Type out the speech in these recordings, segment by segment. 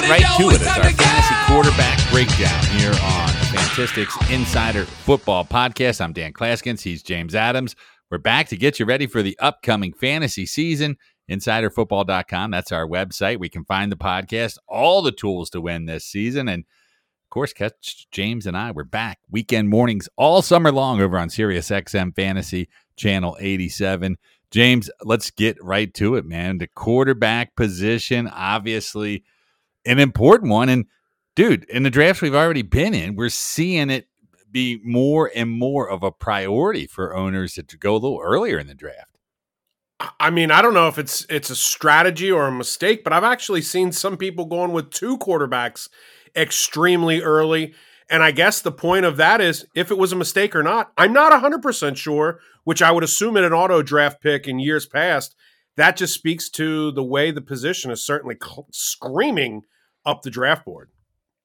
get right to it. It's our fantasy quarterback breakdown here on the Fantistics Insider Football Podcast. I'm Dan Clasgens. He's James Adams. We're back to get you ready for the upcoming fantasy season. InsiderFootball.com. That's our website. We can find the podcast, all the tools to win this season. And of course, catch James and I. We're back weekend mornings all summer long over on Sirius XM Fantasy Channel 87. James, let's get right to it, man. The quarterback position, obviously an important one. And dude, in the drafts we've already been in, we're seeing it be more and more of a priority for owners to go a little earlier in the draft. I mean, I don't know if it's it's a strategy or a mistake, but I've actually seen some people going with two quarterbacks extremely early. And I guess the point of that is if it was a mistake or not. I'm not 100% sure, which I would assume in an auto draft pick in years past. That just speaks to the way the position is certainly cl- screaming up the draft board.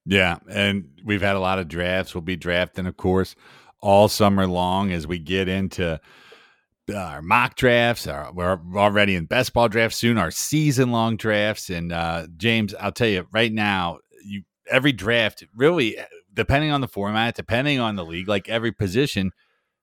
Yeah. And we've had a lot of drafts. We'll be drafting, of course, all summer long as we get into our mock drafts. Our, we're already in best ball drafts soon, our season long drafts. And uh, James, I'll tell you right now, you every draft really depending on the format, depending on the league, like every position,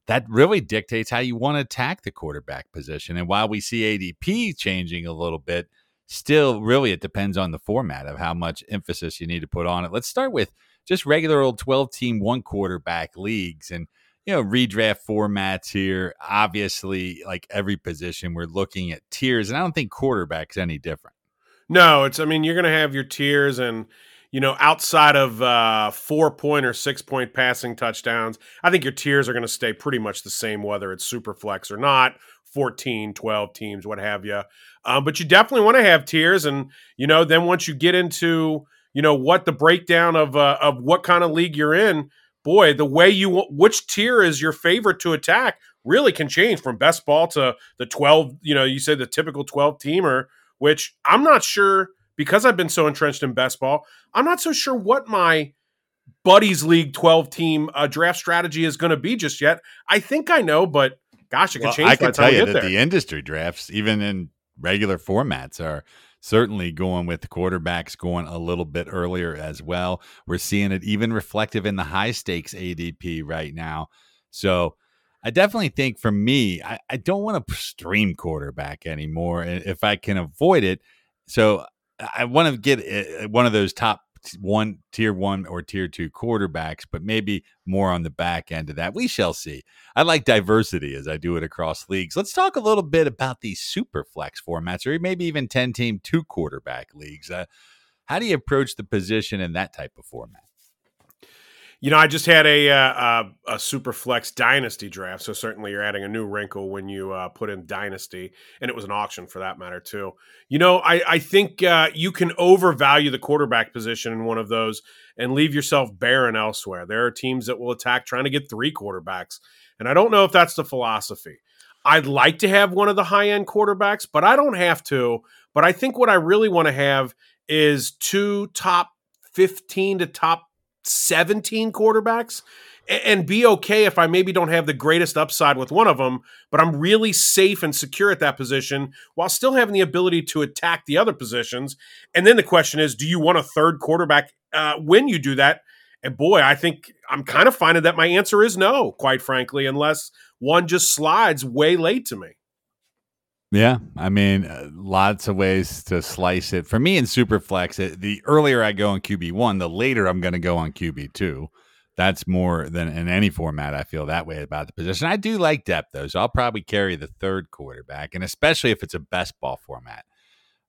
that really dictates how you want to attack the quarterback position. And while we see ADP changing a little bit, still really it depends on the format of how much emphasis you need to put on it. Let's start with just regular old 12 team one quarterback leagues and you know redraft formats here obviously like every position we're looking at tiers and i don't think quarterbacks any different no it's i mean you're going to have your tiers and you know, outside of uh, four point or six point passing touchdowns, I think your tiers are going to stay pretty much the same, whether it's super flex or not 14, 12 teams, what have you. Um, but you definitely want to have tiers. And, you know, then once you get into, you know, what the breakdown of, uh, of what kind of league you're in, boy, the way you, which tier is your favorite to attack really can change from best ball to the 12, you know, you said the typical 12 teamer, which I'm not sure because I've been so entrenched in best ball, I'm not so sure what my buddies league 12 team uh, draft strategy is going to be just yet. I think I know, but gosh, it well, can change. I can tell you that there. the industry drafts, even in regular formats, are certainly going with the quarterbacks going a little bit earlier as well. We're seeing it even reflective in the high stakes ADP right now. So I definitely think for me, I, I don't want to stream quarterback anymore if I can avoid it. So I want to get eh, eh, one of those top one tier one or tier two quarterbacks, but maybe more on the back end of that. We shall see. I like diversity as I do it across leagues. Let's talk a little bit about these super flex formats, or maybe even 10 team two quarterback leagues. Uh, how do you approach the position in that type of format? You know, I just had a uh, a super flex dynasty draft, so certainly you're adding a new wrinkle when you uh, put in dynasty, and it was an auction for that matter too. You know, I I think uh, you can overvalue the quarterback position in one of those and leave yourself barren elsewhere. There are teams that will attack trying to get three quarterbacks, and I don't know if that's the philosophy. I'd like to have one of the high end quarterbacks, but I don't have to. But I think what I really want to have is two top 15 to top 17 quarterbacks and be okay if I maybe don't have the greatest upside with one of them, but I'm really safe and secure at that position while still having the ability to attack the other positions. And then the question is, do you want a third quarterback uh, when you do that? And boy, I think I'm kind of finding that my answer is no, quite frankly, unless one just slides way late to me. Yeah, I mean, uh, lots of ways to slice it. For me in Superflex, it, the earlier I go on QB one, the later I'm going to go on QB two. That's more than in any format. I feel that way about the position. I do like depth though, so I'll probably carry the third quarterback, and especially if it's a best ball format.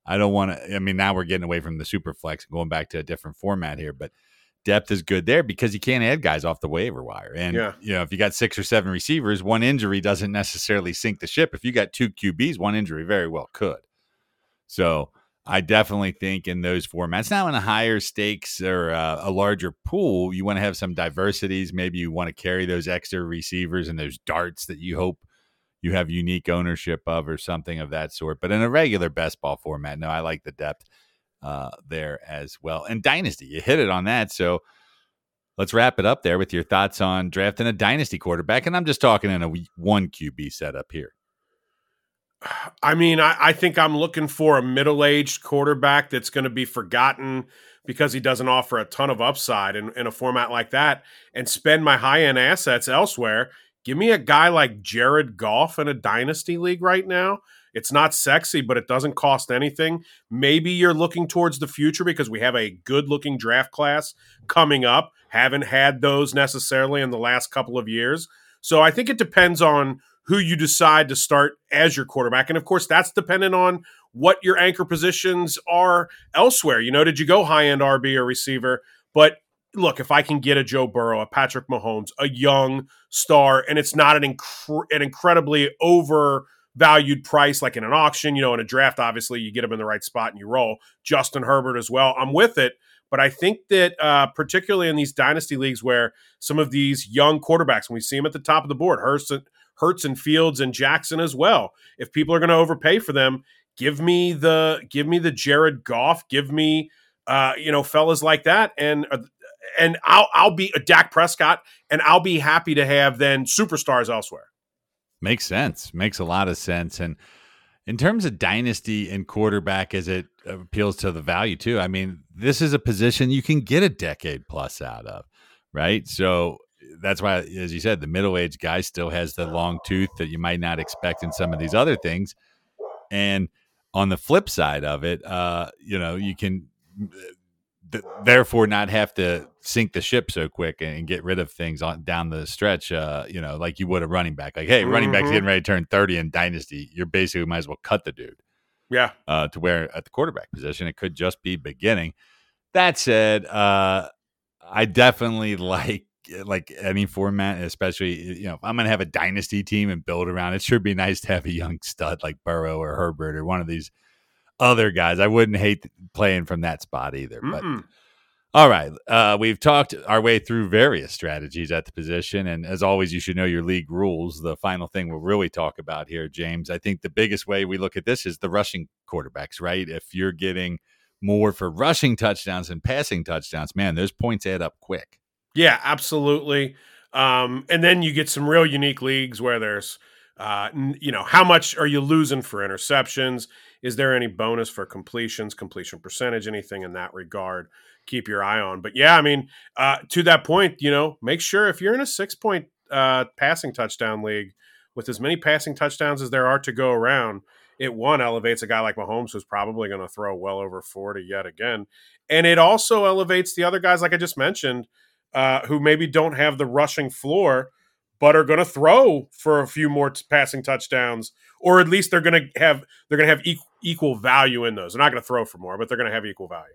I don't want to. I mean, now we're getting away from the Superflex and going back to a different format here, but depth is good there because you can't add guys off the waiver wire. And yeah. you know, if you got six or seven receivers, one injury doesn't necessarily sink the ship. If you got two QBs, one injury very well could. So I definitely think in those formats. Now, in a higher stakes or uh, a larger pool, you want to have some diversities. Maybe you want to carry those extra receivers and those darts that you hope you have unique ownership of or something of that sort. But in a regular best ball format, no, I like the depth uh, there as well. And Dynasty, you hit it on that. So let's wrap it up there with your thoughts on drafting a Dynasty quarterback. And I'm just talking in a one QB setup here. I mean, I, I think I'm looking for a middle aged quarterback that's going to be forgotten because he doesn't offer a ton of upside in, in a format like that and spend my high end assets elsewhere. Give me a guy like Jared Goff in a dynasty league right now. It's not sexy, but it doesn't cost anything. Maybe you're looking towards the future because we have a good looking draft class coming up. Haven't had those necessarily in the last couple of years. So I think it depends on who you decide to start as your quarterback. And of course, that's dependent on what your anchor positions are elsewhere. You know, did you go high end RB or receiver? But look, if I can get a Joe Burrow, a Patrick Mahomes, a young star, and it's not an, incre- an incredibly overvalued price like in an auction, you know, in a draft, obviously you get them in the right spot and you roll. Justin Herbert as well. I'm with it. But I think that uh, particularly in these dynasty leagues where some of these young quarterbacks, when we see them at the top of the board, Hurst, Hurts and Fields and Jackson as well. If people are going to overpay for them, give me the give me the Jared Goff, give me uh, you know fellas like that, and uh, and I'll I'll be a Dak Prescott, and I'll be happy to have then superstars elsewhere. Makes sense. Makes a lot of sense. And in terms of dynasty and quarterback, as it appeals to the value too. I mean, this is a position you can get a decade plus out of, right? So that's why, as you said, the middle aged guy still has the long tooth that you might not expect in some of these other things. And on the flip side of it, uh, you know, you can th- therefore not have to sink the ship so quick and get rid of things on down the stretch. Uh, you know, like you would a running back. Like, hey, mm-hmm. running back's mm-hmm. getting ready to turn thirty in dynasty. You're basically might as well cut the dude. Yeah. Uh, to where at the quarterback position, it could just be beginning. That said, uh, I definitely like like any format, especially you know, if I'm gonna have a dynasty team and build around it, should be nice to have a young stud like Burrow or Herbert or one of these other guys. I wouldn't hate playing from that spot either. Mm-mm. But all right, uh, we've talked our way through various strategies at the position, and as always, you should know your league rules. The final thing we'll really talk about here, James, I think the biggest way we look at this is the rushing quarterbacks. Right, if you're getting more for rushing touchdowns and passing touchdowns, man, those points add up quick. Yeah, absolutely. Um, and then you get some real unique leagues where there's, uh, you know, how much are you losing for interceptions? Is there any bonus for completions, completion percentage, anything in that regard? Keep your eye on. But yeah, I mean, uh, to that point, you know, make sure if you're in a six point uh, passing touchdown league with as many passing touchdowns as there are to go around, it one elevates a guy like Mahomes who's probably going to throw well over 40 yet again. And it also elevates the other guys, like I just mentioned, uh, who maybe don't have the rushing floor, but are going to throw for a few more t- passing touchdowns, or at least they're going to have they're going to have e- equal value in those. They're not going to throw for more, but they're going to have equal value.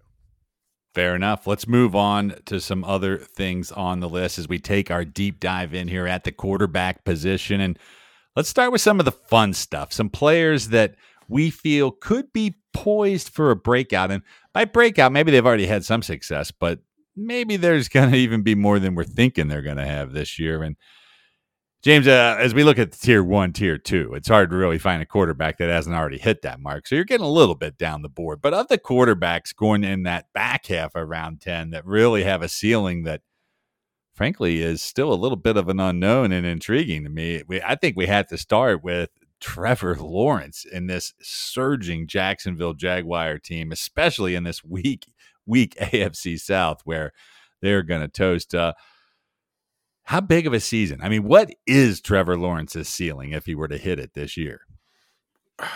Fair enough. Let's move on to some other things on the list as we take our deep dive in here at the quarterback position. And let's start with some of the fun stuff. Some players that we feel could be poised for a breakout. And by breakout, maybe they've already had some success, but maybe there's going to even be more than we're thinking they're going to have this year. And James, uh, as we look at the tier one, tier two, it's hard to really find a quarterback that hasn't already hit that mark. So you're getting a little bit down the board. But of the quarterbacks going in that back half of round 10 that really have a ceiling that, frankly, is still a little bit of an unknown and intriguing to me, we, I think we had to start with Trevor Lawrence in this surging Jacksonville Jaguar team, especially in this week weak AFC South where they're going to toast. Uh, how big of a season? I mean, what is Trevor Lawrence's ceiling if he were to hit it this year?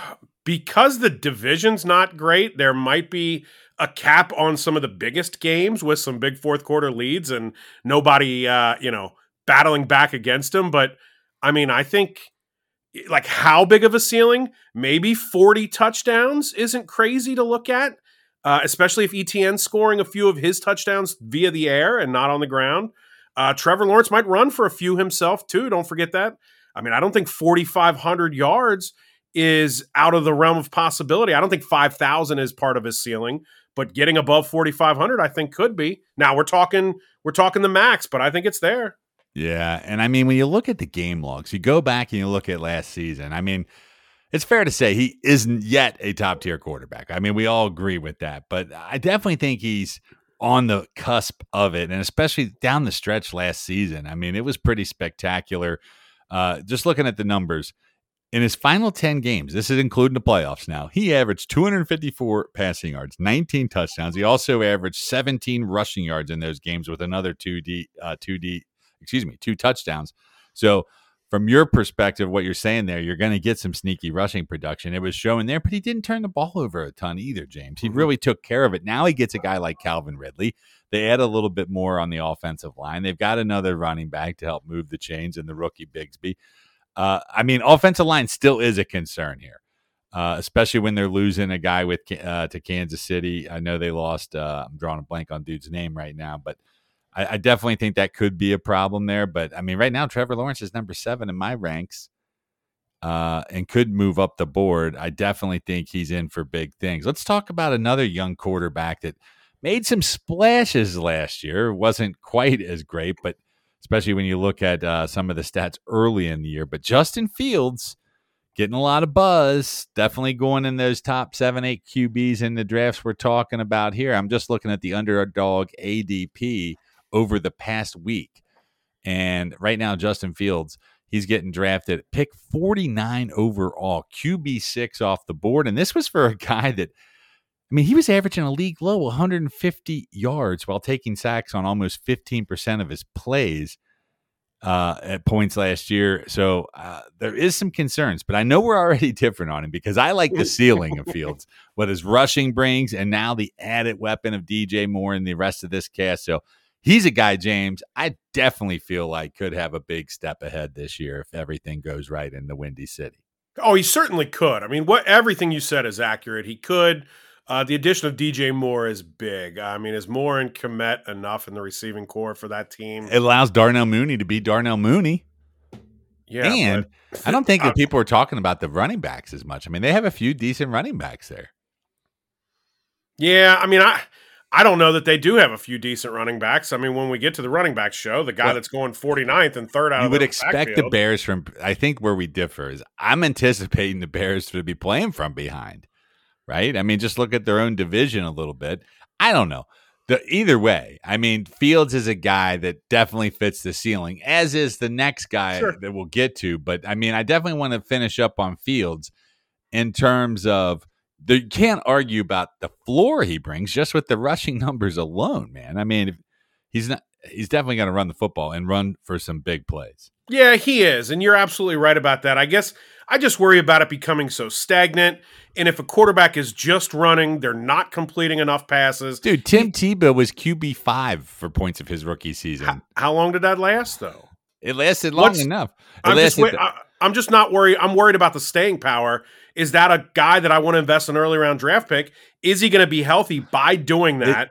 Because the division's not great, there might be a cap on some of the biggest games with some big fourth quarter leads and nobody, uh, you know, battling back against him. But I mean, I think like how big of a ceiling? Maybe 40 touchdowns isn't crazy to look at uh, especially if Etienne's scoring a few of his touchdowns via the air and not on the ground. Uh, Trevor Lawrence might run for a few himself too. Don't forget that. I mean, I don't think 4,500 yards is out of the realm of possibility. I don't think 5,000 is part of his ceiling, but getting above 4,500, I think could be. Now we're talking, we're talking the max, but I think it's there. Yeah, and I mean, when you look at the game logs, you go back and you look at last season. I mean, it's fair to say he isn't yet a top tier quarterback. I mean, we all agree with that, but I definitely think he's on the cusp of it, and especially down the stretch last season. I mean, it was pretty spectacular. Uh, just looking at the numbers, In his final 10 games, this is including the playoffs now, he averaged 254 passing yards, 19 touchdowns. He also averaged 17 rushing yards in those games with another 2D, uh, 2D, excuse me, two touchdowns. So, from your perspective, what you're saying there, you're going to get some sneaky rushing production. It was showing there, but he didn't turn the ball over a ton either, James. He really took care of it. Now he gets a guy like Calvin Ridley. They add a little bit more on the offensive line. They've got another running back to help move the chains and the rookie Bigsby. Uh, I mean, offensive line still is a concern here, uh, especially when they're losing a guy with uh, to Kansas City. I know they lost. Uh, I'm drawing a blank on dude's name right now, but I, I, definitely think that could be a problem there. But I mean, right now Trevor Lawrence is number seven in my ranks, uh, and could move up the board. I definitely think he's in for big things. Let's talk about another young quarterback that made some splashes last year. wasn't quite as great, but especially when you look at uh, some of the stats early in the year. But Justin Fields getting a lot of buzz, definitely going in those top seven, eight QBs in the drafts we're talking about here. I'm just looking at the underdog ADP over the past week. And right now, Justin Fields, he's getting drafted pick 49 overall, QB6 off the board. And this was for a guy that, I mean, he was averaging a league low 150 yards while taking sacks on almost 15% of his plays uh, at points last year. So uh, there is some concerns, but I know we're already different on him because I like the ceiling of Fields, what his rushing brings, and now the added weapon of DJ Moore and the rest of this cast. So he's a guy, James, I definitely feel like could have a big step ahead this year if everything goes right in the Windy City. Oh, he certainly could. I mean, what everything you said is accurate. He could. Uh, the addition of DJ Moore is big. I mean, is Moore and Kmet enough in the receiving corps for that team? It allows Darnell Mooney to be Darnell Mooney. Yeah, and I don't think that people are talking about the running backs as much. I mean, they have a few decent running backs there. Yeah, I mean, I I don't know that they do have a few decent running backs. I mean, when we get to the running back show, the guy well, that's going 49th and third out you would expect backfield, the Bears from. I think where we differ is I'm anticipating the Bears to be playing from behind, right? I mean, just look at their own division a little bit. I don't know. The, either way, I mean, Fields is a guy that definitely fits the ceiling, as is the next guy sure. that we'll get to. But I mean, I definitely want to finish up on Fields in terms of you can't argue about the floor he brings just with the rushing numbers alone, man. I mean, he's not he's definitely going to run the football and run for some big plays. Yeah, he is, and you're absolutely right about that. I guess I just worry about it becoming so stagnant. And if a quarterback is just running, they're not completing enough passes. Dude, Tim Tebow was QB five for points of his rookie season. How, how long did that last, though? It lasted long What's, enough. It I'm, lasted just, I, I'm just not worried. I'm worried about the staying power is that a guy that I want to invest in early round draft pick? Is he going to be healthy by doing that?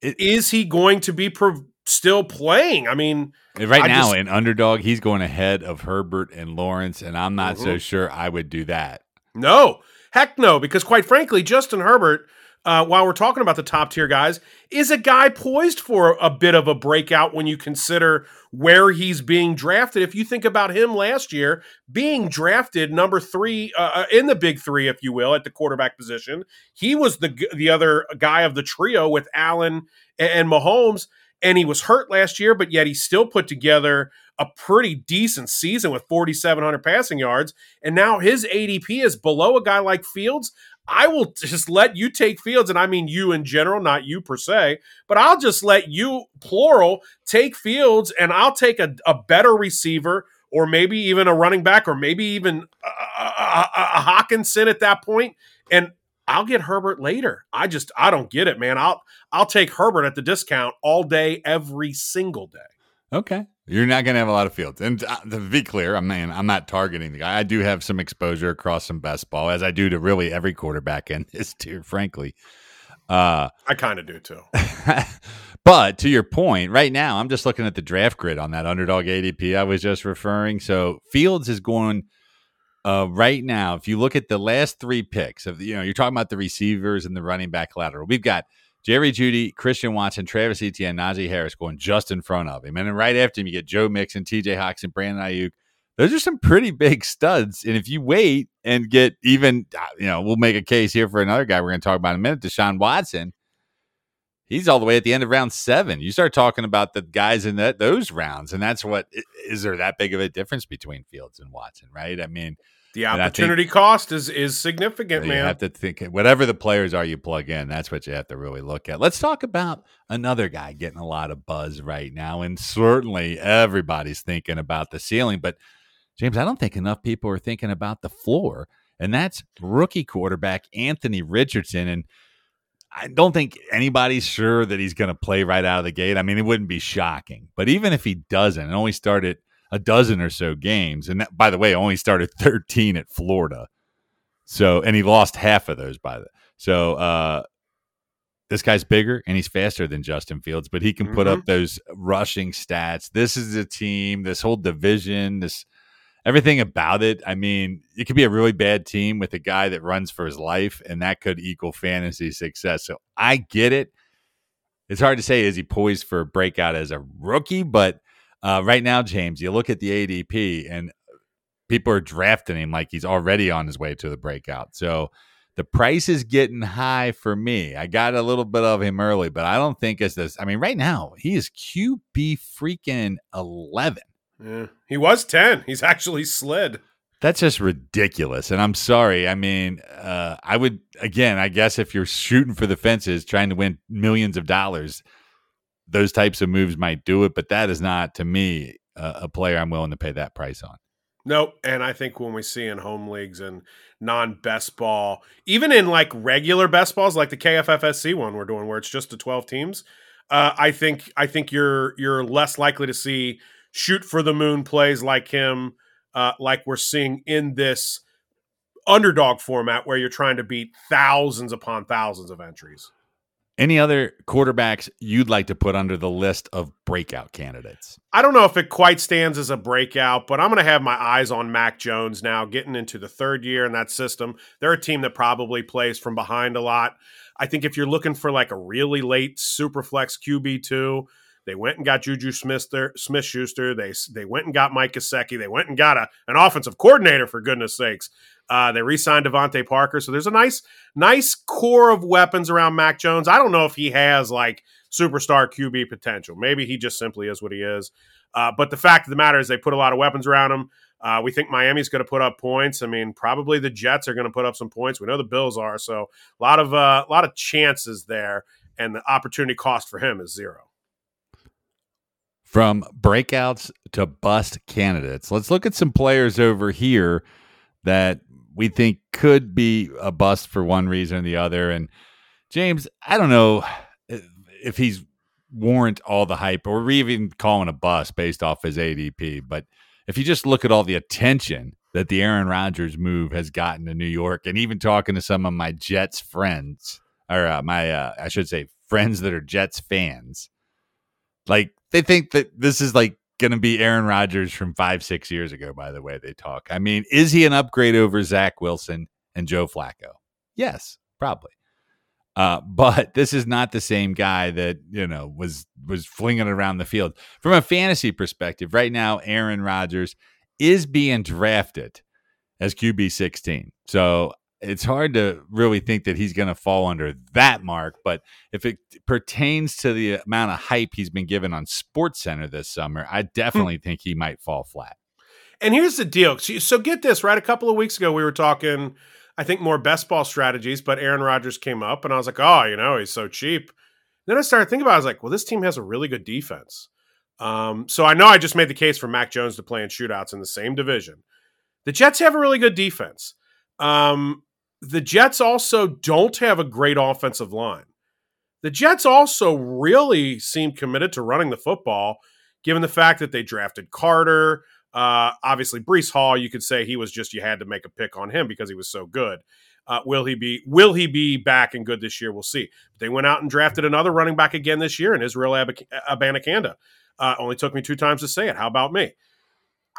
It, it, is he going to be pro- still playing? I mean, right I now just, in underdog, he's going ahead of Herbert and Lawrence, and I'm not mm-hmm. so sure I would do that. No, heck no, because quite frankly, Justin Herbert uh, while we're talking about the top tier guys, is a guy poised for a bit of a breakout when you consider where he's being drafted. If you think about him last year being drafted number three uh, uh in the big three, if you will, at the quarterback position, he was the the other guy of the trio with Allen and Mahomes, and he was hurt last year, but yet he still put together a pretty decent season with 4,700 passing yards. And now his ADP is below a guy like Fields. I will just let you take Fields, and I mean you in general, not you per se, but I'll just let you, plural, take Fields, and I'll take a, a better receiver, or maybe even a running back, or maybe even a, a, a Hockenson at that point, and I'll get Herbert later. I just I don't get it, man. I'll I'll take Herbert at the discount all day, every single day. Okay. You're not going to have a lot of fields. And uh, to be clear, I'm mean, I'm not targeting the guy. I do have some exposure across some best ball, as I do to really every quarterback in this tier, frankly. Uh, I kind of do too. but to your point, right now, I'm just looking at the draft grid on that underdog ADP I was just referring. So Fields is going uh, right now. If you look at the last three picks of the, you know, you're talking about the receivers and the running back lateral, We've got Jerry Jeudy, Christian Watson, Travis Etienne, Najee Harris going just in front of him. And then right after him, you get Joe Mixon, TJ Hockenson, Brandon Aiyuk. Those are some pretty big studs. And if you wait and get even, uh, you know, we'll make a case here for another guy we're going to talk about in a minute, Deshaun Watson. he's all the way at the end of round seven. You start talking about the guys in that those rounds, and that's what is there that big of a difference between Fields and Watson, right? I mean, the opportunity cost is is significant, you man. You have to think whatever the players are you plug in, that's what you have to really look at. Let's talk about another guy getting a lot of buzz right now, and certainly everybody's thinking about the ceiling, but James, I don't think enough people are thinking about the floor, and that's rookie quarterback Anthony Richardson and I don't think anybody's sure that he's going to play right out of the gate. I mean, it wouldn't be shocking. But even if he doesn't, and only started a dozen or so games, and that, by the way, only started 13 at Florida. So, and he lost half of those by the. So, uh, this guy's bigger and he's faster than Justin Fields, but he can put mm-hmm. up those rushing stats. This is a team, this whole division, this everything about it. I mean, it could be a really bad team with a guy that runs for his life, and that could equal fantasy success. So I get it. It's hard to say is he poised for a breakout as a rookie, but uh, right now, James, you look at the ADP, and people are drafting him like he's already on his way to the breakout. So the price is getting high for me. I got a little bit of him early, but I don't think it's this. I mean, right now he is QB freaking eleven. Yeah. He was 10. He's actually slid. That's just ridiculous. And I'm sorry. I mean, uh, I would, again, I guess if you're shooting for the fences, trying to win millions of dollars, those types of moves might do it. But that is not, to me, uh, a player I'm willing to pay that price on. Nope. And I think when we see in home leagues and non best ball, even in like regular best balls, like the KFFSC one we're doing, where it's just the 12 teams, uh, I think I think you're you're less likely to see shoot for the moon plays like him, uh, like we're seeing in this underdog format where you're trying to beat thousands upon thousands of entries. Any other quarterbacks you'd like to put under the list of breakout candidates? I don't know if it quite stands as a breakout, but I'm going to have my eyes on Mac Jones now, getting into the third year in that system. They're a team that probably plays from behind a lot. I think if you're looking for like a really late super flex QB2, they went and got Juju Smith Schuster. They they went and got Mike Gesicki. They went and got a, an offensive coordinator for goodness sakes. Uh, they re-signed DeVante Parker. So there's a nice nice core of weapons around Mac Jones. I don't know if he has like superstar QB potential. Maybe he just simply is what he is. Uh, but the fact of the matter is they put a lot of weapons around him. Uh, we think Miami's going to put up points. I mean, probably the Jets are going to put up some points. We know the Bills are. So a lot of uh, a lot of chances there, and the opportunity cost for him is zero. From breakouts to bust candidates, let's look at some players over here that we think could be a bust for one reason or the other. And James, I don't know if he's warrant all the hype or even calling a bust based off his ADP, but if you just look at all the attention that the Aaron Rodgers move has gotten to New York, and even talking to some of my Jets friends, or uh, my, uh, I should say, friends that are Jets fans, like they think that this is like going to be Aaron Rodgers from five, six years ago, by the way they talk. I mean, is he an upgrade over Zach Wilson and Joe Flacco? Yes, probably. Uh, but this is not the same guy that you know was was flinging around the field. From a fantasy perspective, right now, Aaron Rodgers is being drafted as QB sixteen. So it's hard to really think that he's going to fall under that mark. But if it pertains to the amount of hype he's been given on Sports Center this summer, I hmm. definitely think he might fall flat. And here's the deal. So get this, right? A couple of weeks ago, we were talking, I think, more best ball strategies, but Aaron Rodgers came up, and I was like, oh, you know, he's so cheap. Then I started thinking about it. I was like, well, this team has a really good defense. Um, so I know I just made the case for Mac Jones to play in shootouts in the same division. The Jets have a really good defense. Um, the Jets also don't have a great offensive line. The Jets also really seem committed to running the football, given the fact that they drafted Carter. Uh, obviously, Breece Hall, you could say he was just you had to make a pick on him because he was so good. Uh, will he be Will he be back and good this year? We'll see. They went out and drafted another running back again this year in Israel Ab- Abanikanda. Uh, only took me two times to say it. How about me?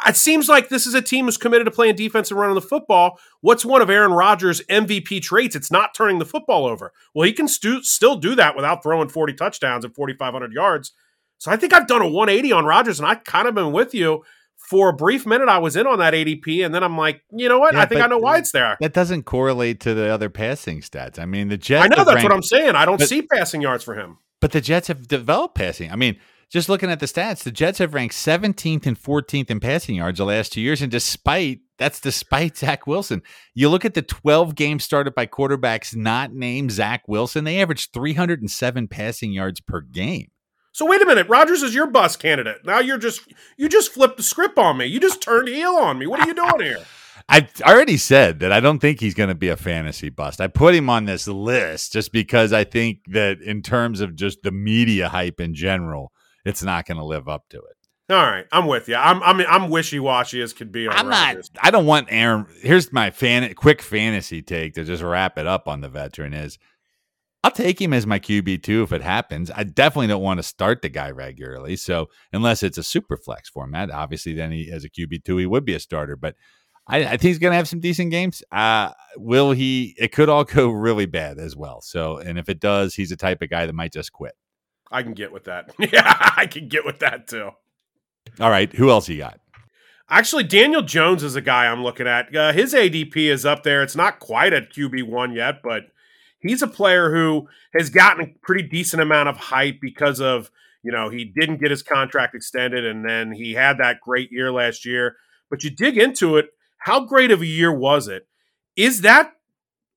It seems like this is a team who's committed to playing defense and running the football. What's one of Aaron Rodgers' MVP traits? It's not turning the football over. Well, he can stu- still do that without throwing 40 touchdowns and 4,500 yards. So I think I've done a 180 on Rodgers, and I kind of been with you. For a brief minute, I was in on that ADP, and then I'm like, you know what? Yeah, I think I know why it's there. That doesn't correlate to the other passing stats. I mean, the Jets. I know that's ranked, what I'm saying. I don't but, see passing yards for him. but the Jets have developed passing. I mean, just looking at the stats, the Jets have ranked 17th and 14th in passing yards the last two years, and despite that's despite Zach Wilson. You look at the 12 games started by quarterbacks not named Zach Wilson, they averaged 307 passing yards per game. So wait a minute, Rodgers is your bus candidate. Now you're just you just flipped the script on me. You just turned heel on me. What are you doing here? I already said that I don't think he's going to be a fantasy bust. I put him on this list just because I think that in terms of just the media hype in general, it's not going to live up to it. All right, I'm with you. I'm I'm I'm wishy washy as could be. I'm Rodgers. not. I don't want Aaron. Here's my fan quick fantasy take to just wrap it up on the veteran is. I'll take him as my QB two if it happens. I definitely don't want to start the guy regularly. So unless it's a super flex format, obviously then he as a QB two he would be a starter. But I, I think he's going to have some decent games. Uh, will he? It could all go really bad as well. So and if it does, he's the type of guy that might just quit. I can get with that. Yeah, I can get with that too. All right, who else you got? Actually, Daniel Jones is a guy I'm looking at. Uh, his ADP is up there. It's not quite at QB one yet, but he's a player who has gotten a pretty decent amount of hype because of you know he didn't get his contract extended, and then he had that great year last year. But you dig into it, how great of a year was it? Is that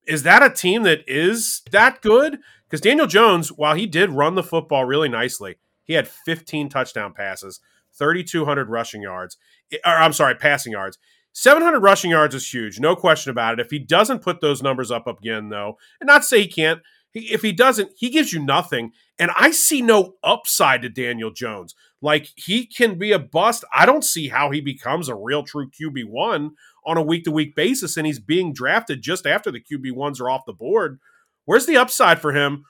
is that a team that is that good? Because Daniel Jones, while he did run the football really nicely, he had 15 touchdown passes. 3,200 rushing yards. Eh, or I'm sorry, passing yards. 700 rushing yards is huge, no question about it. If he doesn't put those numbers up again, though, and not say he can't, if he doesn't, he gives you nothing. And I see no upside to Daniel Jones. Like he can be a bust. I don't see how he becomes a real true QB one on a week to week basis, and he's being drafted just after the QB ones are off the board. Where's the upside for him?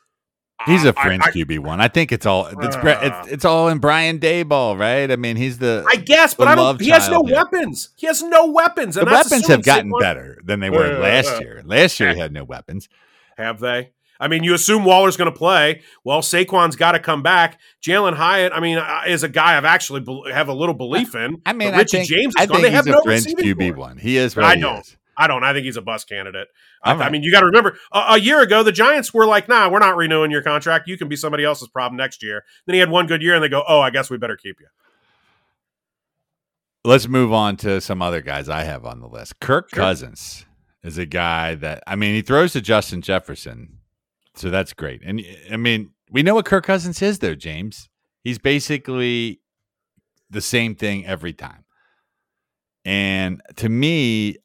He's a French QB one. I think it's all it's, uh, it's, it's all in Brian Daboll, right? I mean, he's the I guess, but I don't. He has no here. weapons. He has no weapons. the weapons have gotten better than they were uh, last year. Last year he had no weapons. Have they? I mean, you assume Waller's going to play. Well, Saquon's got to come back. Jalin Hyatt, I mean, uh, is a guy I've actually have a little belief in. I mean, Richie James is I think he's a no QB one. He is. I don't. Is. I don't. I think he's a bus candidate. I, right. I, mean, you got to remember a, a, year ago, the Giants were like, "Nah, we're not renewing your contract. You can be somebody else's problem next year." Then he had one good year, and they go, "Oh, I guess we better keep you." Let's move on to some other guys I have on the list. Kirk sure. Cousins is a guy that I mean, he throws to Justin Jefferson, so that's great. And I mean, we know what Kirk Cousins is, though, James. He's basically the same thing every time. And to me,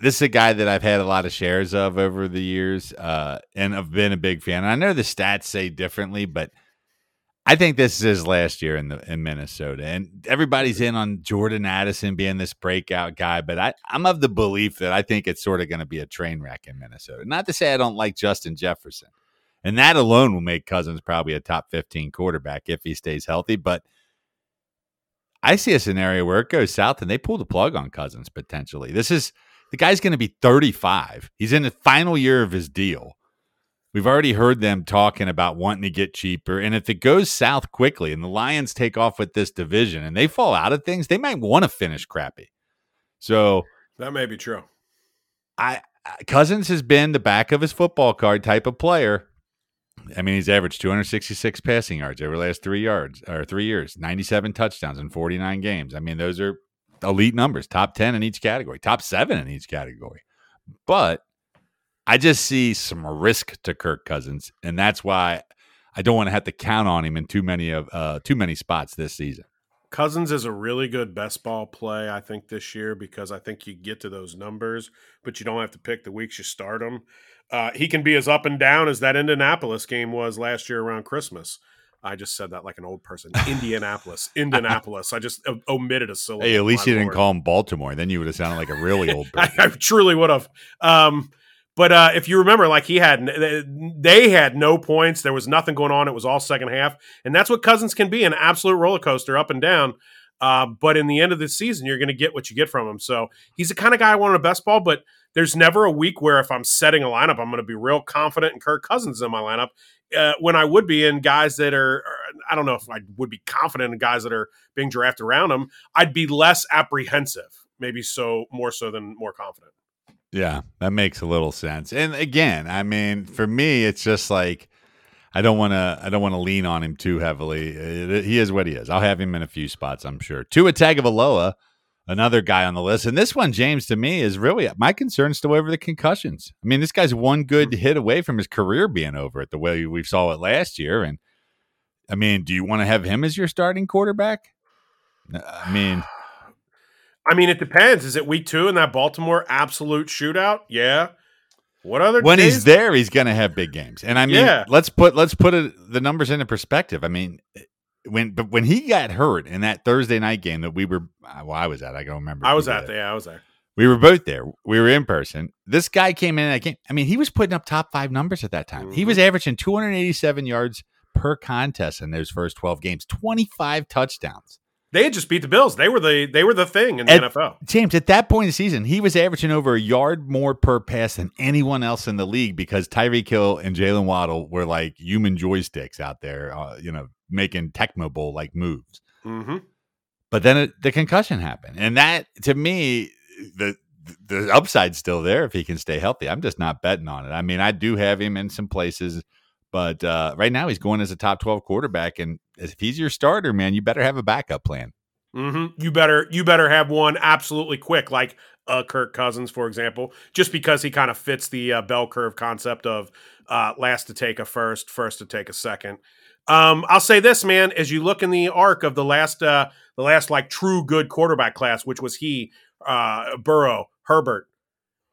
this is a guy that I've had a lot of shares of over the years, uh, and I've been a big fan. And I know the stats say differently, but I think this is his last year in the in Minnesota, and everybody's in on Jordan Addison being this breakout guy. But I, I'm of the belief that I think it's sort of going to be a train wreck in Minnesota. Not to say I don't like Justin Jefferson, and that alone will make Cousins probably a top 15 quarterback if he stays healthy. But I see a scenario where it goes south and they pull the plug on Cousins potentially. This is the guy's going to be 35. He's in the final year of his deal. We've already heard them talking about wanting to get cheaper. And if it goes south quickly and the Lions take off with this division and they fall out of things, they might want to finish crappy. So that may be true. I uh, Cousins has been the back of his football card type of player. I mean, he's averaged 266 passing yards over the last three yards or three years, 97 touchdowns in 49 games. I mean, those are elite numbers, top 10 in each category, top seven in each category. But I just see some risk to Kirk Cousins, and that's why I don't want to have to count on him in too many of uh, too many spots this season. Cousins is a really good best ball play, I think, this year because I think you get to those numbers, but you don't have to pick the weeks you start him. Uh, he can be as up and down as that Indianapolis game was last year around Christmas. I just said that like an old person. Indianapolis, Indianapolis. I just o- omitted a syllable. Hey, at least you didn't call him Baltimore. Then you would have sounded like a really old. I, I, truly would have. Um, but uh, if you remember, like he had, they had no points. There was nothing going on. It was all second half, and that's what Cousins can be—an absolute roller coaster, up and down. Uh, but in the end of the season, you're going to get what you get from him. So he's the kind of guy I want in a best ball. But there's never a week where if I'm setting a lineup, I'm going to be real confident in Kirk Cousins in my lineup uh, when I would be in guys that are, I don't know if I would be confident in guys that are being drafted around him. I'd be less apprehensive, maybe so more so than more confident. Yeah, that makes a little sense. And again, I mean, for me, it's just like I don't want to. I don't want to lean on him too heavily. He is what he is. I'll have him in a few spots. I'm sure. Tua Tagovailoa, another guy on the list, and this one, James, to me is really my concern still over the concussions. I mean, this guy's one good mm. hit away from his career being over it. The way we saw it last year, and I mean, do you want to have him as your starting quarterback? I mean. I mean, it depends. Is it week two in that Baltimore absolute shootout? Yeah. What other when days? he's there, he's going to have big games. And I mean, yeah. let's put let's put it, the numbers into perspective. I mean, when but when he got hurt in that Thursday night game that we were, uh, well, I was at. I don't remember. I was at there. Yeah, I was there. We were both there. We were in person. This guy came in that game. I mean, he was putting up top five numbers at that time. Mm-hmm. He was averaging 287 yards per contest in those first 12 games, 25 touchdowns. They had just beat the Bills. They were the they were the thing in the at, NFL. James, at that point in the season, he was averaging over a yard more per pass than anyone else in the league because Tyreek Hill and Jaylen Waddle were like human joysticks out there, uh, you know, making Tecmo Bowl like moves. Mm-hmm. But then it, the concussion happened, and that to me, the the upside's still there if he can stay healthy. I'm just not betting on it. I mean, I do have him in some places, but uh, right now he's going as a top 12 quarterback, and if he's your starter, man, you better have a backup plan. Mm-hmm. You better you better have one absolutely quick, like uh, Kirk Cousins, for example, just because he kind of fits the uh, bell curve concept of uh, last to take a first, first to take a second. Um, I'll say this, man, as you look in the arc of the last, uh, the last like true good quarterback class, which was he, uh, Burrow, Herbert,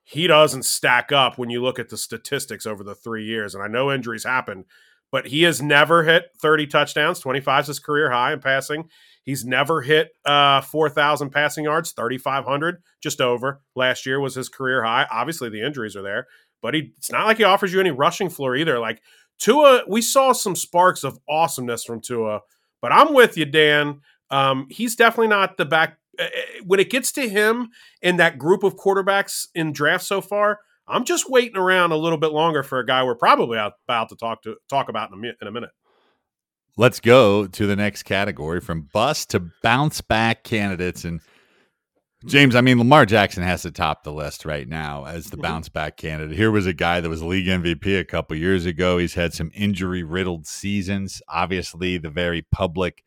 he doesn't stack up when you look at the statistics over the three years. And I know injuries happen, but he has never hit 30 touchdowns. 25 is his career high in passing. He's never hit uh, 4,000 passing yards, 3,500, just over. Last year was his career high. Obviously, the injuries are there, but he, it's not like he offers you any rushing floor either. Like Tua, we saw some sparks of awesomeness from Tua, but I'm with you, Dan. Um, he's definitely not the back. Uh, when it gets to him in that group of quarterbacks in draft so far, I'm just waiting around a little bit longer for a guy we're probably about to talk to talk about in a, in a minute. Let's go to the next category from bust to bounce back candidates. And James, I mean, Lamar Jackson has to top the list right now as the mm-hmm. bounce back candidate. Here was a guy that was league MVP a couple years ago. He's had some injury riddled seasons. Obviously, the very public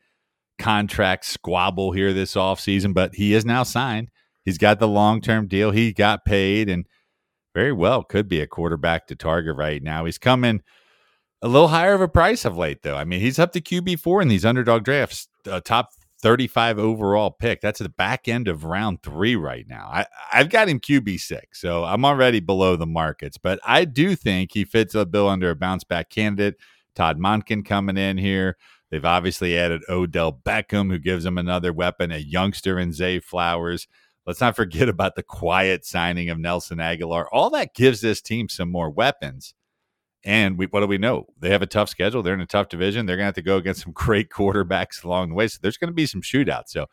contract squabble here this offseason, but he is now signed. He's got the long term deal. He got paid and very well could be a quarterback to target right now. He's coming a little higher of a price of late, though. I mean, he's up to QB four in these underdog drafts, uh, top 35 overall pick. That's the back end of round three right now. I, I've got him QB six, so I'm already below the markets, but I do think he fits a bill under a bounce back candidate. Todd Monken coming in here. They've obviously added Odell Beckham, who gives them another weapon, a youngster in Zay Flowers. Let's not forget about the quiet signing of Nelson Agholor. All that gives this team some more weapons. And we, what do we know? They have a tough schedule. They're in a tough division. They're going to have to go against some great quarterbacks along the way. So there's going to be some shootouts. So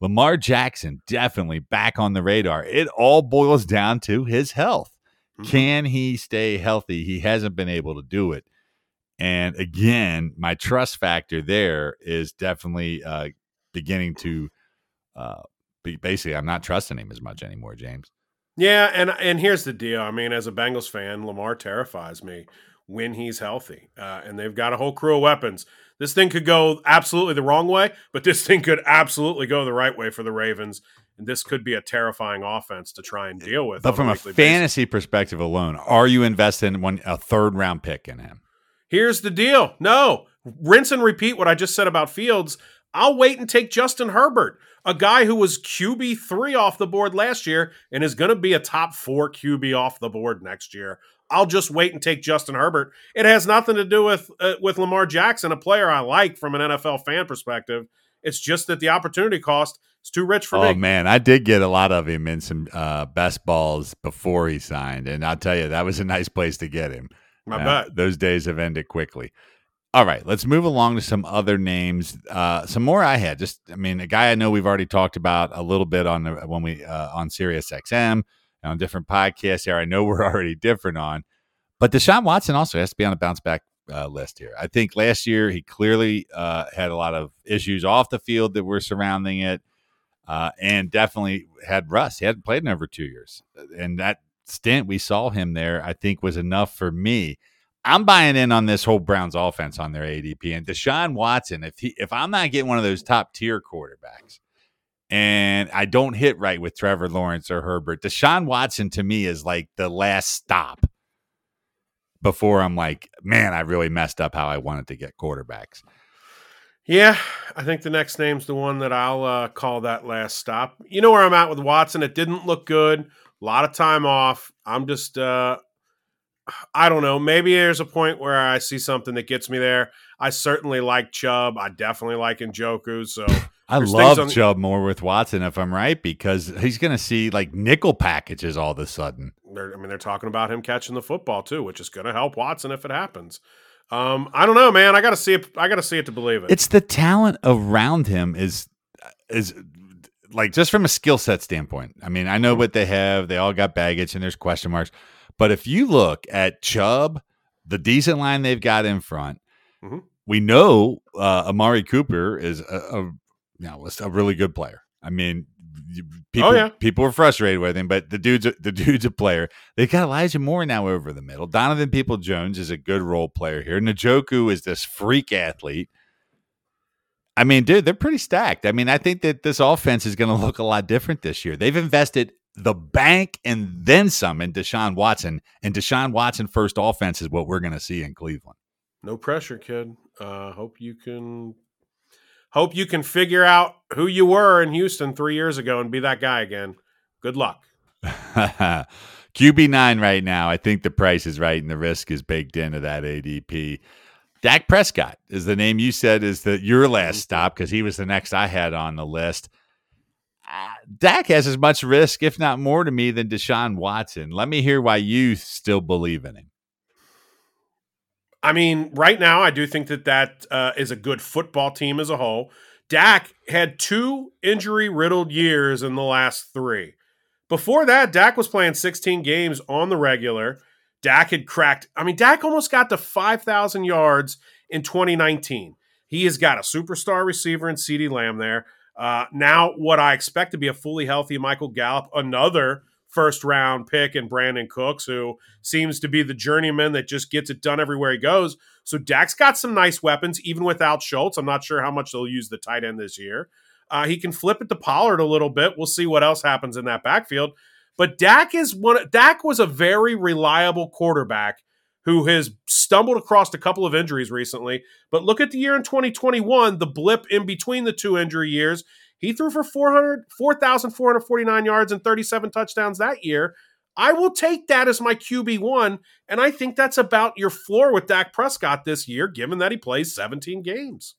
Lamar Jackson definitely back on the radar. It all boils down to his health. Mm-hmm. Can he stay healthy? He hasn't been able to do it. And again, my trust factor there is definitely uh, beginning to uh, basically I'm not trusting him as much anymore, James. Yeah, and and here's the deal. I mean, as a Bengals fan, Lamar terrifies me when he's healthy, uh, and they've got a whole crew of weapons. This thing could go absolutely the wrong way, but this thing could absolutely go the right way for the Ravens. And this could be a terrifying offense to try and deal with. But from a, a fantasy basis. perspective alone, are you investing one a third round pick in him? Here's the deal. No, rinse and repeat what I just said about Fields. I'll wait and take Justin Herbert a guy who was QB three off the board last year and is going to be a top four QB off the board next year. I'll just wait and take Justin Herbert. It has nothing to do with uh, with Lamar Jackson, a player I like from an NFL fan perspective. It's just that the opportunity cost is too rich for oh, me. Oh man, I did get a lot of him in some uh, best balls before he signed, and I'll tell you that was a nice place to get him. I uh, bet those days have ended quickly. All right, let's move along to some other names. Uh, some more I had. Just, I mean, a guy I know we've already talked about a little bit on the, when we uh, on Sirius XM on different podcasts here. I know we're already different on, but Deshaun Watson also has to be on a bounce back uh, list here. I think last year he clearly uh, had a lot of issues off the field that were surrounding it, uh, and definitely had rust. He hadn't played in over two years, and that stint we saw him there, I think, was enough for me I'm buying in on this whole Browns offense on their ADP and Deshaun Watson. If he if I'm not getting one of those top tier quarterbacks, and I don't hit right with Trevor Lawrence or Herbert, Deshaun Watson to me is like the last stop before I'm like, man, I really messed up how I wanted to get quarterbacks. Yeah, I think the next name's the one that I'll uh, call that last stop. You know where I'm at with Watson. It didn't look good. A lot of time off. I'm just, uh, I don't know. Maybe there's a point where I see something that gets me there. I certainly like Chubb. I definitely like Njoku. So I love Chubb more with Watson if I'm right because he's going to see like nickel packages all of a sudden. They're, I mean, they're talking about him catching the football too, which is going to help Watson if it happens. Um, I don't know, man. I got to see it. I got to see it to believe it. It's the talent around him is is like just from a skill set standpoint. I mean, I know what they have. They all got baggage and there's question marks. But if you look at Chubb, the decent line they've got in front, mm-hmm. we know uh, Amari Cooper is a, a you know a really good player. I mean, people, oh, yeah. people were frustrated with him, but the dude's a, the dude's a player. They got Elijah Moore now over the middle. Donovan Peoples-Jones is a good role player here. Njoku is this freak athlete. I mean, dude, they're pretty stacked. I mean, I think that this offense is going to look a lot different this year. They've invested the bank and then some in Deshaun Watson, and Deshaun Watson first offense is what we're going to see in Cleveland. No pressure, kid. Uh, hope you can hope you can figure out who you were in Houston three years ago and be that guy again. Good luck. QB nine right now. I think the price is right and the risk is baked into that ADP. Dak Prescott is the name you said is the your last stop because he was the next I had on the list. Dak has as much risk, if not more, to me than Deshaun Watson. Let me hear why you still believe in him. I mean, right now, I do think that that uh, is a good football team as a whole. Dak had two injury riddled years in the last three. Before that, Dak was playing 16 games on the regular. Dak had cracked, I mean, Dak almost got to 5,000 yards in 2019. He has got a superstar receiver in CeeDee Lamb there. Uh, now, what I expect to be a fully healthy Michael Gallup, another first round pick, and Brandin Cooks, who seems to be the journeyman that just gets it done everywhere he goes. So Dak's got some nice weapons, even without Schultz. I'm not sure how much they'll use the tight end this year. Uh, he can flip it to Pollard a little bit. We'll see what else happens in that backfield. But Dak is one. Dak was a very reliable quarterback who has stumbled across a couple of injuries recently. But look at the year in 2021, the blip in between the two injury years. He threw for 400, 4,449 yards and 37 touchdowns that year. I will take that as my QB1. And I think that's about your floor with Dak Prescott this year, given that he plays 17 games.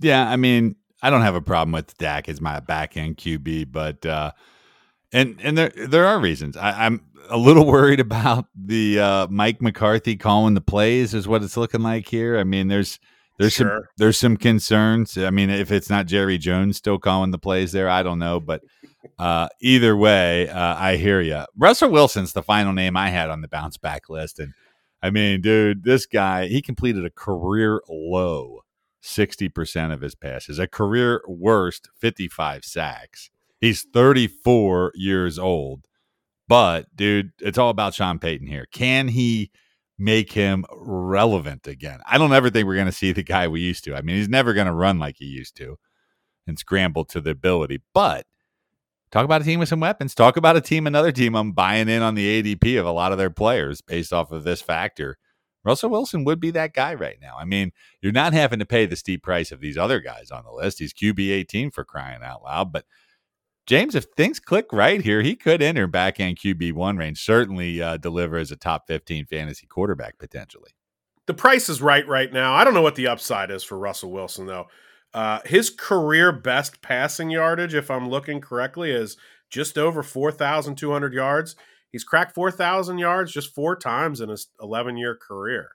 Yeah, I mean, I don't have a problem with Dak as my back end QB, but uh and and there there are reasons. I, I'm a little worried about the uh, Mike McCarthy calling the plays is what it's looking like here. I mean, there's there's sure. some there's some concerns. I mean, if it's not Jerry Jones still calling the plays there, I don't know, but uh, either way, uh, I hear you. Russell Wilson's the final name I had on the bounce back list, and I mean, dude, this guy he completed a career low sixty percent of his passes, a career worst fifty five sacks. He's thirty four years old but dude, it's all about Sean Payton here. Can he make him relevant again? I don't ever think we're going to see the guy we used to. I mean, he's never going to run like he used to and scramble to the ability. But talk about a team with some weapons. Talk about a team, another team. I'm buying in on the ADP of a lot of their players based off of this factor. Russell Wilson would be that guy right now. I mean, you're not having to pay the steep price of these other guys on the list. He's QB 18 for crying out loud, but James, if things click right here, he could enter back end QB one range. Certainly uh, deliver as a top fifteen fantasy quarterback potentially. The price is right right now. I don't know what the upside is for Russell Wilson though. Uh, his career best passing yardage, if I'm looking correctly, is just over four thousand two hundred yards. He's cracked four thousand yards just four times in his 11 year career,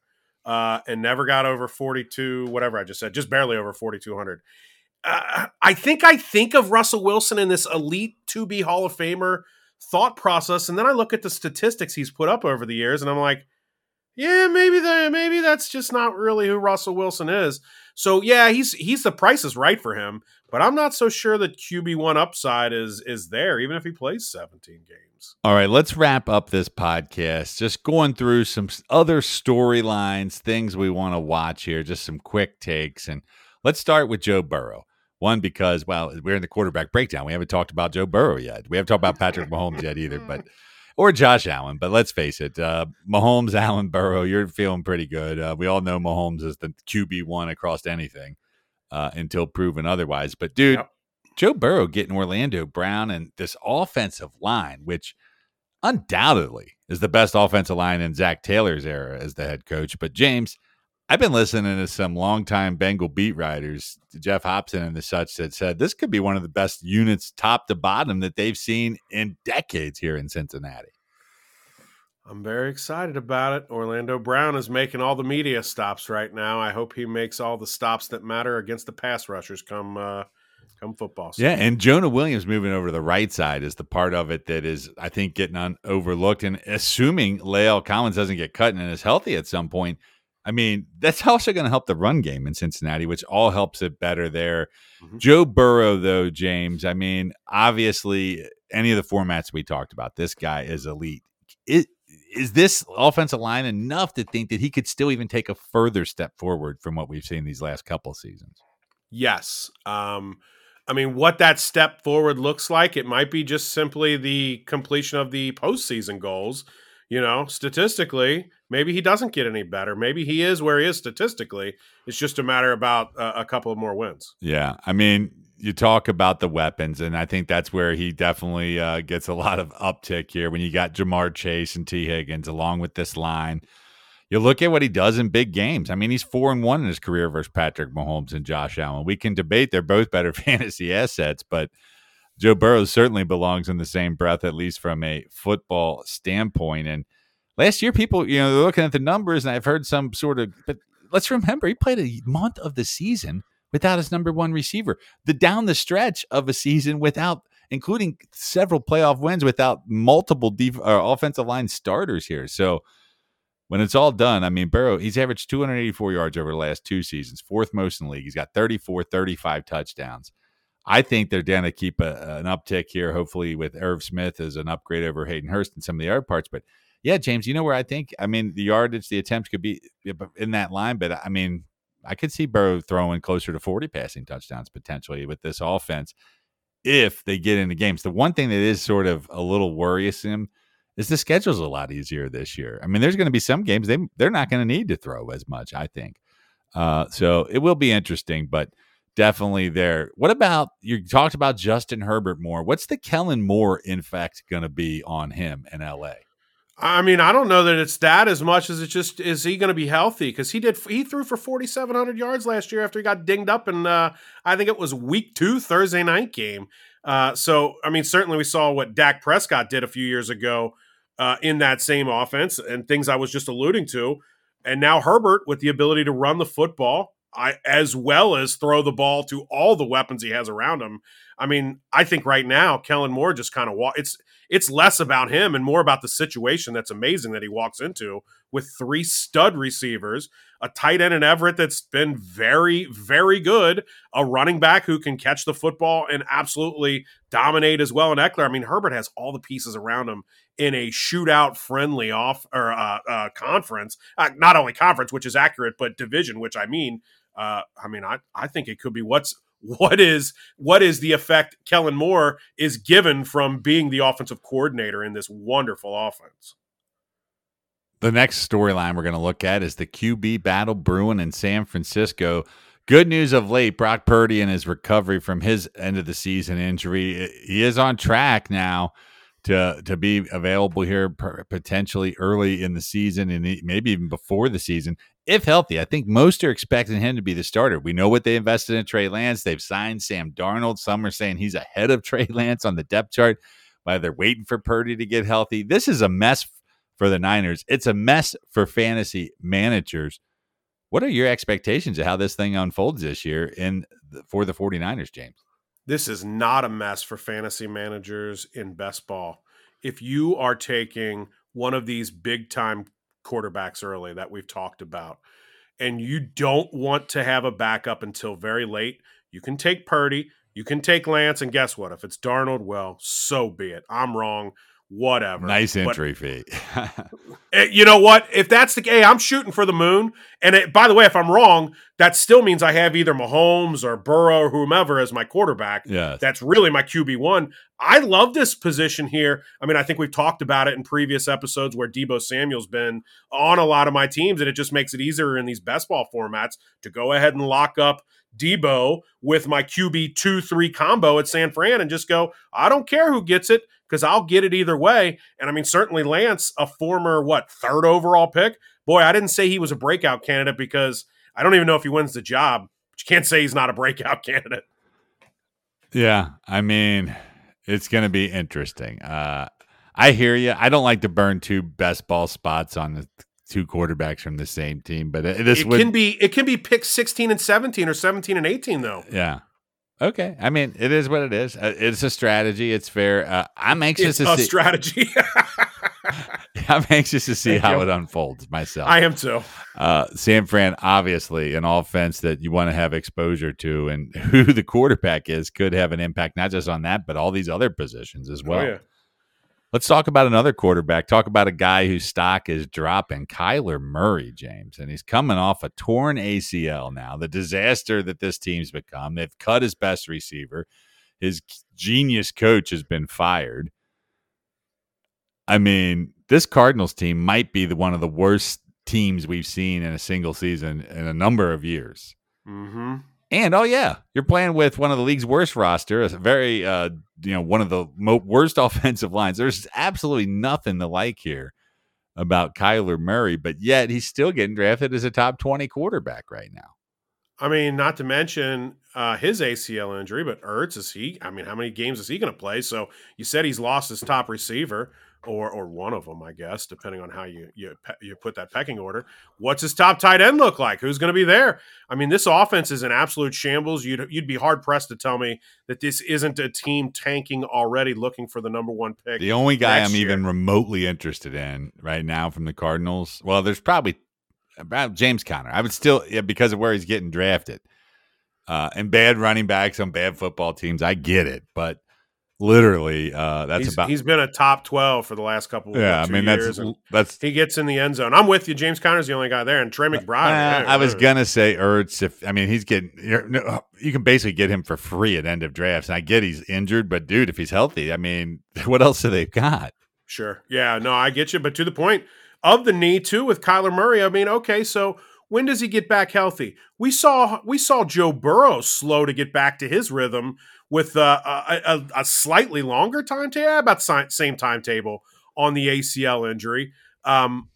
uh, and never got over 42. Whatever I just said, just barely over 4200 uh, I think I think of Russell Wilson in this elite to be Hall of Famer thought process, and then I look at the statistics he's put up over the years, and I'm like, yeah, maybe the maybe that's just not really who Russell Wilson is. So yeah, he's he's the price is right for him, but I'm not so sure that QB one upside is is there, even if he plays 17 games. All right, let's wrap up this podcast. Just going through some other storylines, things we want to watch here, just some quick takes, and let's start with Joe Burrow. One because well, we're in the quarterback breakdown. We haven't talked about Joe Burrow yet. We haven't talked about Patrick Mahomes yet either, but or Josh Allen. But let's face it, uh, Mahomes, Allen, Burrow, you're feeling pretty good. Uh, we all know Mahomes is the QB one across anything uh, until proven otherwise. But dude, yep. Joe Burrow getting Orlando Brown and this offensive line, which undoubtedly is the best offensive line in Zac Taylor's era as the head coach. But James, I've been listening to some longtime Bengal beat writers, Geoff Hobson and the such, that said this could be one of the best units, top to bottom, that they've seen in decades here in Cincinnati. I'm very excited about it. Orlando Brown is making all the media stops right now. I hope he makes all the stops that matter against the pass rushers come uh, come football season. Yeah, and Jonah Williams moving over to the right side is the part of it that is, I think, getting on, overlooked. And assuming La'el Collins doesn't get cut and is healthy at some point – I mean, that's also going to help the run game in Cincinnati, which all helps it better there. Mm-hmm. Joe Burrow, though, James, I mean, obviously, any of the formats we talked about, this guy is elite. It, is this offensive line enough to think that he could still even take a further step forward from what we've seen these last couple seasons? Yes. Um, I mean, what that step forward looks like, it might be just simply the completion of the postseason goals you know, statistically, maybe he doesn't get any better. Maybe he is where he is statistically. It's just a matter about uh, a couple of more wins. Yeah, I mean, you talk about the weapons, and I think that's where he definitely uh, gets a lot of uptick here. When you got Ja'Marr Chase and Tee Higgins along with this line, you look at what he does in big games. I mean, he's four and one in his career versus Patrick Mahomes and Josh Allen. We can debate they're both better fantasy assets, but Joe Burrow certainly belongs in the same breath, at least from a football standpoint. And last year, people, you know, they're looking at the numbers, and I've heard some sort of, but let's remember, he played a month of the season without his number one receiver. The down the stretch of a season without, including several playoff wins without multiple def- uh, offensive line starters here. So when it's all done, I mean, Burrow, he's averaged 284 yards over the last two seasons, fourth most in the league. He's got 34, 35 touchdowns. I think they're to keep a, an uptick here, hopefully with Irv Smith as an upgrade over Hayden Hurst and some of the other parts. But yeah, James, you know where I think? I mean, the yardage, the attempts could be in that line, but I mean, I could see Burrow throwing closer to 40 passing touchdowns potentially with this offense if they get into games. The one thing that is sort of a little worrisome is the schedule's a lot easier this year. I mean, there's going to be some games they they're not going to need to throw as much, I think. Uh, so it will be interesting, but – definitely there. What about you talked about Justin Herbert more? What's the Kellen Moore effect going to be on him in LA? I mean, I don't know that it's that as much as it's just is he going to be healthy? Because he did he threw for forty seven hundred yards last year after he got dinged up, and uh, I think it was week two Thursday night game. Uh, so I mean, certainly we saw what Dak Prescott did a few years ago uh, in that same offense, and things I was just alluding to. And now Herbert with the ability to run the football, I, as well as throw the ball to all the weapons he has around him. I mean, I think right now Kellen Moore just kind of walk. It's it's less about him and more about the situation that's amazing that he walks into with three stud receivers, a tight end in Everett that's been very very good, a running back who can catch the football and absolutely dominate as well. And Ekeler, I mean, Herbert has all the pieces around him in a shootout friendly off or uh, uh, conference, uh, not only conference, which is accurate, but division, which I mean uh, I mean, I, I think it could be what's what is what is the effect Kellen Moore is given from being the offensive coordinator in this wonderful offense. The next storyline we're going to look at is the QB battle brewing in San Francisco. Good news of late, Brock Purdy and his recovery from his end of the season injury. He is on track now to to be available here potentially early in the season and maybe even before the season if healthy. I think most are expecting him to be the starter. We know what they invested in Trey Lance. They've signed Sam Darnold. Some are saying he's ahead of Trey Lance on the depth chart while they're waiting for Purdy to get healthy. This is a mess for the Niners. It's a mess for fantasy managers. What are your expectations of how this thing unfolds this year in for the 49ers, James? This is not a mess for fantasy managers in best ball. If you are taking one of these big time quarterbacks early that we've talked about, and you don't want to have a backup until very late, you can take Purdy. You can take Lance, and guess what? If it's Darnold, well, so be it. I'm wrong. Whatever. Nice But- entry fee. Eh, you know what? If that's the hey, I'm shooting for the moon. And it, by the way, if I'm wrong, that still means I have either Mahomes or Burrow or whomever as my quarterback. Yeah, That's really my QB one. I love this position here. I mean, I think we've talked about it in previous episodes where Deebo Samuel's been on a lot of my teams, and it just makes it easier in these best ball formats to go ahead and lock up Deebo with my QB two three combo at San Fran and just go. I don't care who gets it because I'll get it either way. And I mean, certainly Lance, a former what third overall pick. Boy, I didn't say he was a breakout candidate because I don't even know if he wins the job. But you can't say he's not a breakout candidate. Yeah, I mean, it's going to be interesting. Uh, I hear you. I don't like to burn two best ball spots on the two quarterbacks from the same team, but it, this it would can be it can be pick 16 and 17 or 17 and 18 though yeah. Okay, I mean, it is what it is. Uh, it's a strategy. It's fair. Uh, I'm anxious to see. it's to a see. strategy I'm anxious to see Thank how you. it unfolds myself. i am too uh, San Fran, obviously, an offense that you want to have exposure to, and who the quarterback is could have an impact not just on that, but all these other positions as well. oh, yeah. Let's talk about another quarterback. Talk about a guy whose stock is dropping, Kyler Murray, James. And he's coming off a torn ACL now. The disaster that this team's become. They've cut his best receiver. His genius coach has been fired. I mean, this Cardinals team might be the one of the worst teams we've seen in a single season in a number of years. hmm And oh yeah, you're playing with one of the league's worst roster, a very uh, you know one of the mo- worst offensive lines. There's absolutely nothing to like here about Kyler Murray, but yet he's still getting drafted as a top 20 quarterback right now. i mean not to mention uh, his acl injury but ertz is he i mean how many games is he going to play so you said he's lost his top receiver or or one of them i guess depending on how you you, you put that pecking order. What's his top tight end look like? Who's going to be there? I mean this offense is an absolute shambles. You'd you'd be hard pressed to tell me that this isn't a team tanking already looking for the number one pick The only guy I'm even remotely interested in right now from the Cardinals, well, there's probably about James Conner. I would still yeah, because of where he's getting drafted. Uh, and bad running backs on bad football teams, I get it, but literally, uh, that's he's, about he's been a top 12 for the last couple yeah. I mean, that's that's he gets in the end zone i'm with you james conner's the only guy there and trey mcbride Uh, I was gonna say Ertz. If I mean he's getting, you're, you can basically get him for free at end of drafts. And I get he's injured, but dude, if he's healthy, I mean, what else do they've got? Sure. Yeah, no, I get you. But to the point of the knee too with Kyler Murray, I mean, okay, so when does he get back healthy? We saw we saw Joe Burrow slow to get back to his rhythm with uh, a, a, a slightly longer timetable, yeah, about si- same timetable on the ACL injury. Um,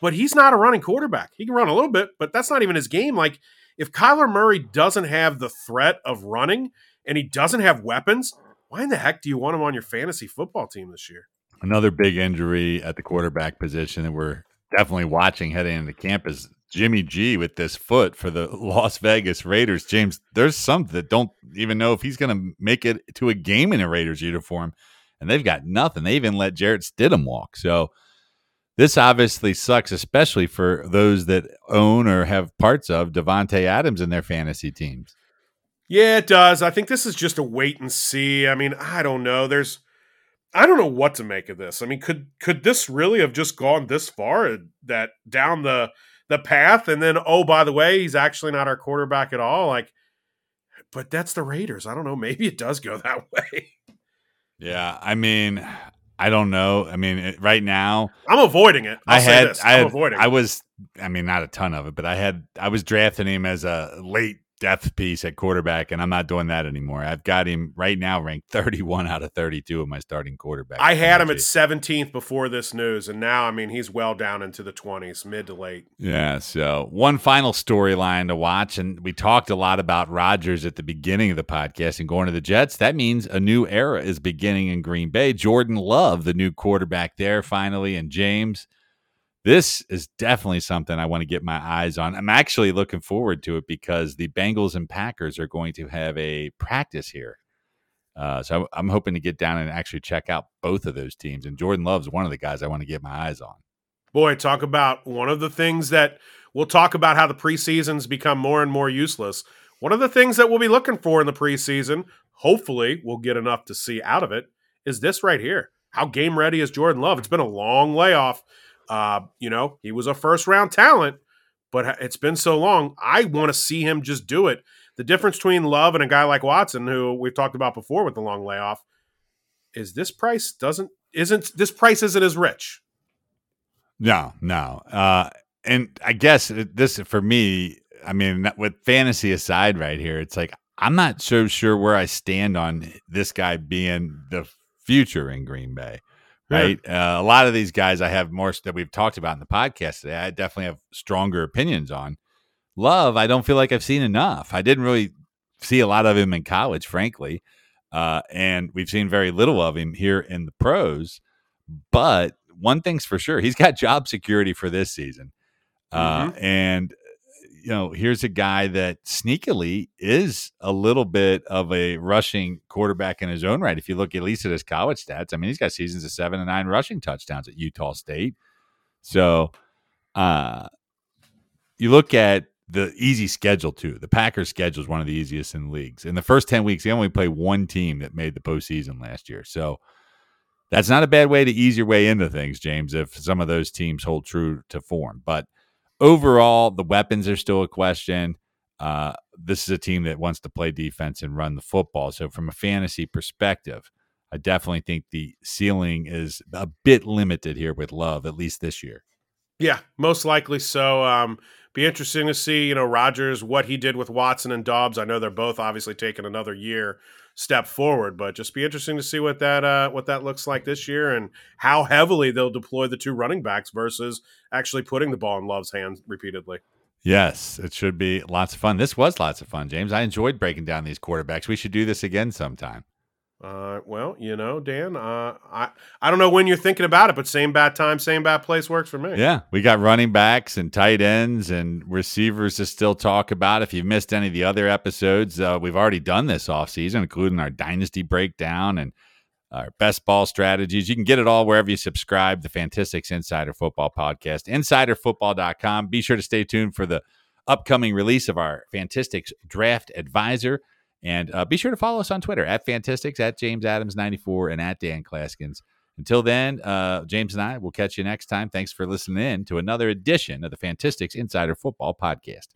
but he's not a running quarterback. He can run a little bit, but that's not even his game. Like if Kyler Murray doesn't have the threat of running and he doesn't have weapons, why in the heck do you want him on your fantasy football team this year? Another big injury at the quarterback position that we're definitely watching heading into camp is Jimmy G with this foot for the Las Vegas Raiders. James, there's some that don't even know if he's going to make it to a game in a Raiders uniform, and they've got nothing. They even let Jarrett Stidham walk. So this obviously sucks, especially for those that own or have parts of Davante Adams in their fantasy teams. Yeah, it does. I think this is just a wait and see. I mean, I don't know. There's I don't know what to make of this. I mean, could could this really have just gone this far that down the the path and then oh by the way, he's actually not our quarterback at all? Like but that's the Raiders. I don't know. Maybe it does go that way. Yeah, I mean, I don't know. I mean, it, right now, I'm avoiding it. I'll I say had, this. I had, avoiding. I was, I mean, not a ton of it, but I had, I was drafting him as a late depth piece at quarterback, and I'm not doing that anymore. I've got him right now ranked 31 out of 32 of my starting quarterback. I had him at 17th before this news, and now I mean he's well down into the 20s, mid to late. Yeah. So one final storyline to watch, and we talked a lot about Rodgers at the beginning of the podcast and going to the Jets. That means a new era is beginning in Green Bay. Jordan Love, the new quarterback there, finally, and James. This is definitely something I want to get my eyes on. I'm actually looking forward to it because the Bengals and Packers are going to have a practice here. Uh, so I'm hoping to get down and actually check out both of those teams. And Jordan Love's one of the guys I want to get my eyes on. Boy, talk about one of the things that we'll talk about how the preseasons become more and more useless. One of the things that we'll be looking for in the preseason, hopefully we'll get enough to see out of it is this right here. How game ready is Jordan Love? It's been a long layoff. Uh, you know, he was a first round talent, but it's been so long. I want to see him just do it. The difference between Love and a guy like Watson, who we've talked about before with the long layoff, is this price doesn't isn't this price isn't as rich. No, no. Uh, and I guess this for me, I mean, with fantasy aside, right here, it's like I'm not so sure where I stand on this guy being the future in Green Bay. Right. Yeah. Uh, a lot of these guys I have more that we've talked about in the podcast today. I definitely have stronger opinions on. Love, I don't feel like I've seen enough. I didn't really see a lot of him in college, frankly. Uh, and we've seen very little of him here in the pros. But one thing's for sure, he's got job security for this season. Uh, mm-hmm. And you know, here's a guy that sneakily is a little bit of a rushing quarterback in his own right. If you look at least at his college stats, I mean, he's got seasons of seven and nine rushing touchdowns at Utah State. So, uh, you look at the easy schedule too. The Packers' schedule is one of the easiest in leagues. In the first ten weeks, they only play one team that made the postseason last year. So, that's not a bad way to ease your way into things, James. If some of those teams hold true to form, but overall, the weapons are still a question. Uh, this is a team that wants to play defense and run the football. So, from a fantasy perspective, I definitely think the ceiling is a bit limited here with Love, at least this year. Yeah, most likely so. Um, be interesting to see, you know, Rodgers what he did with Watson and Doubs. I know they're both obviously taking another year step forward. But just be interesting to see what that uh, what that looks like this year and how heavily they'll deploy the two running backs versus actually putting the ball in Love's hands repeatedly. Yes, it should be lots of fun. This was lots of fun, James. I enjoyed breaking down these quarterbacks. We should do this again sometime. Uh, well, you know, Dan, uh, I I don't know when you're thinking about it, but same bad time, same bad place works for me. Yeah, we got running backs and tight ends and receivers to still talk about. If you've missed any of the other episodes, uh, we've already done this off season, including our dynasty breakdown and our best ball strategies. You can get it all wherever you subscribe. The Fantistics Insider Football Podcast, InsiderFootball.com. Be sure to stay tuned for the upcoming release of our Fantistics Draft Advisor. And uh, be sure to follow us on Twitter at Fantistics, at James Adams94, and at Dan Clasgens. Until then, uh, James and I will catch you next time. Thanks for listening in to another edition of the Fantistics Insider Football Podcast.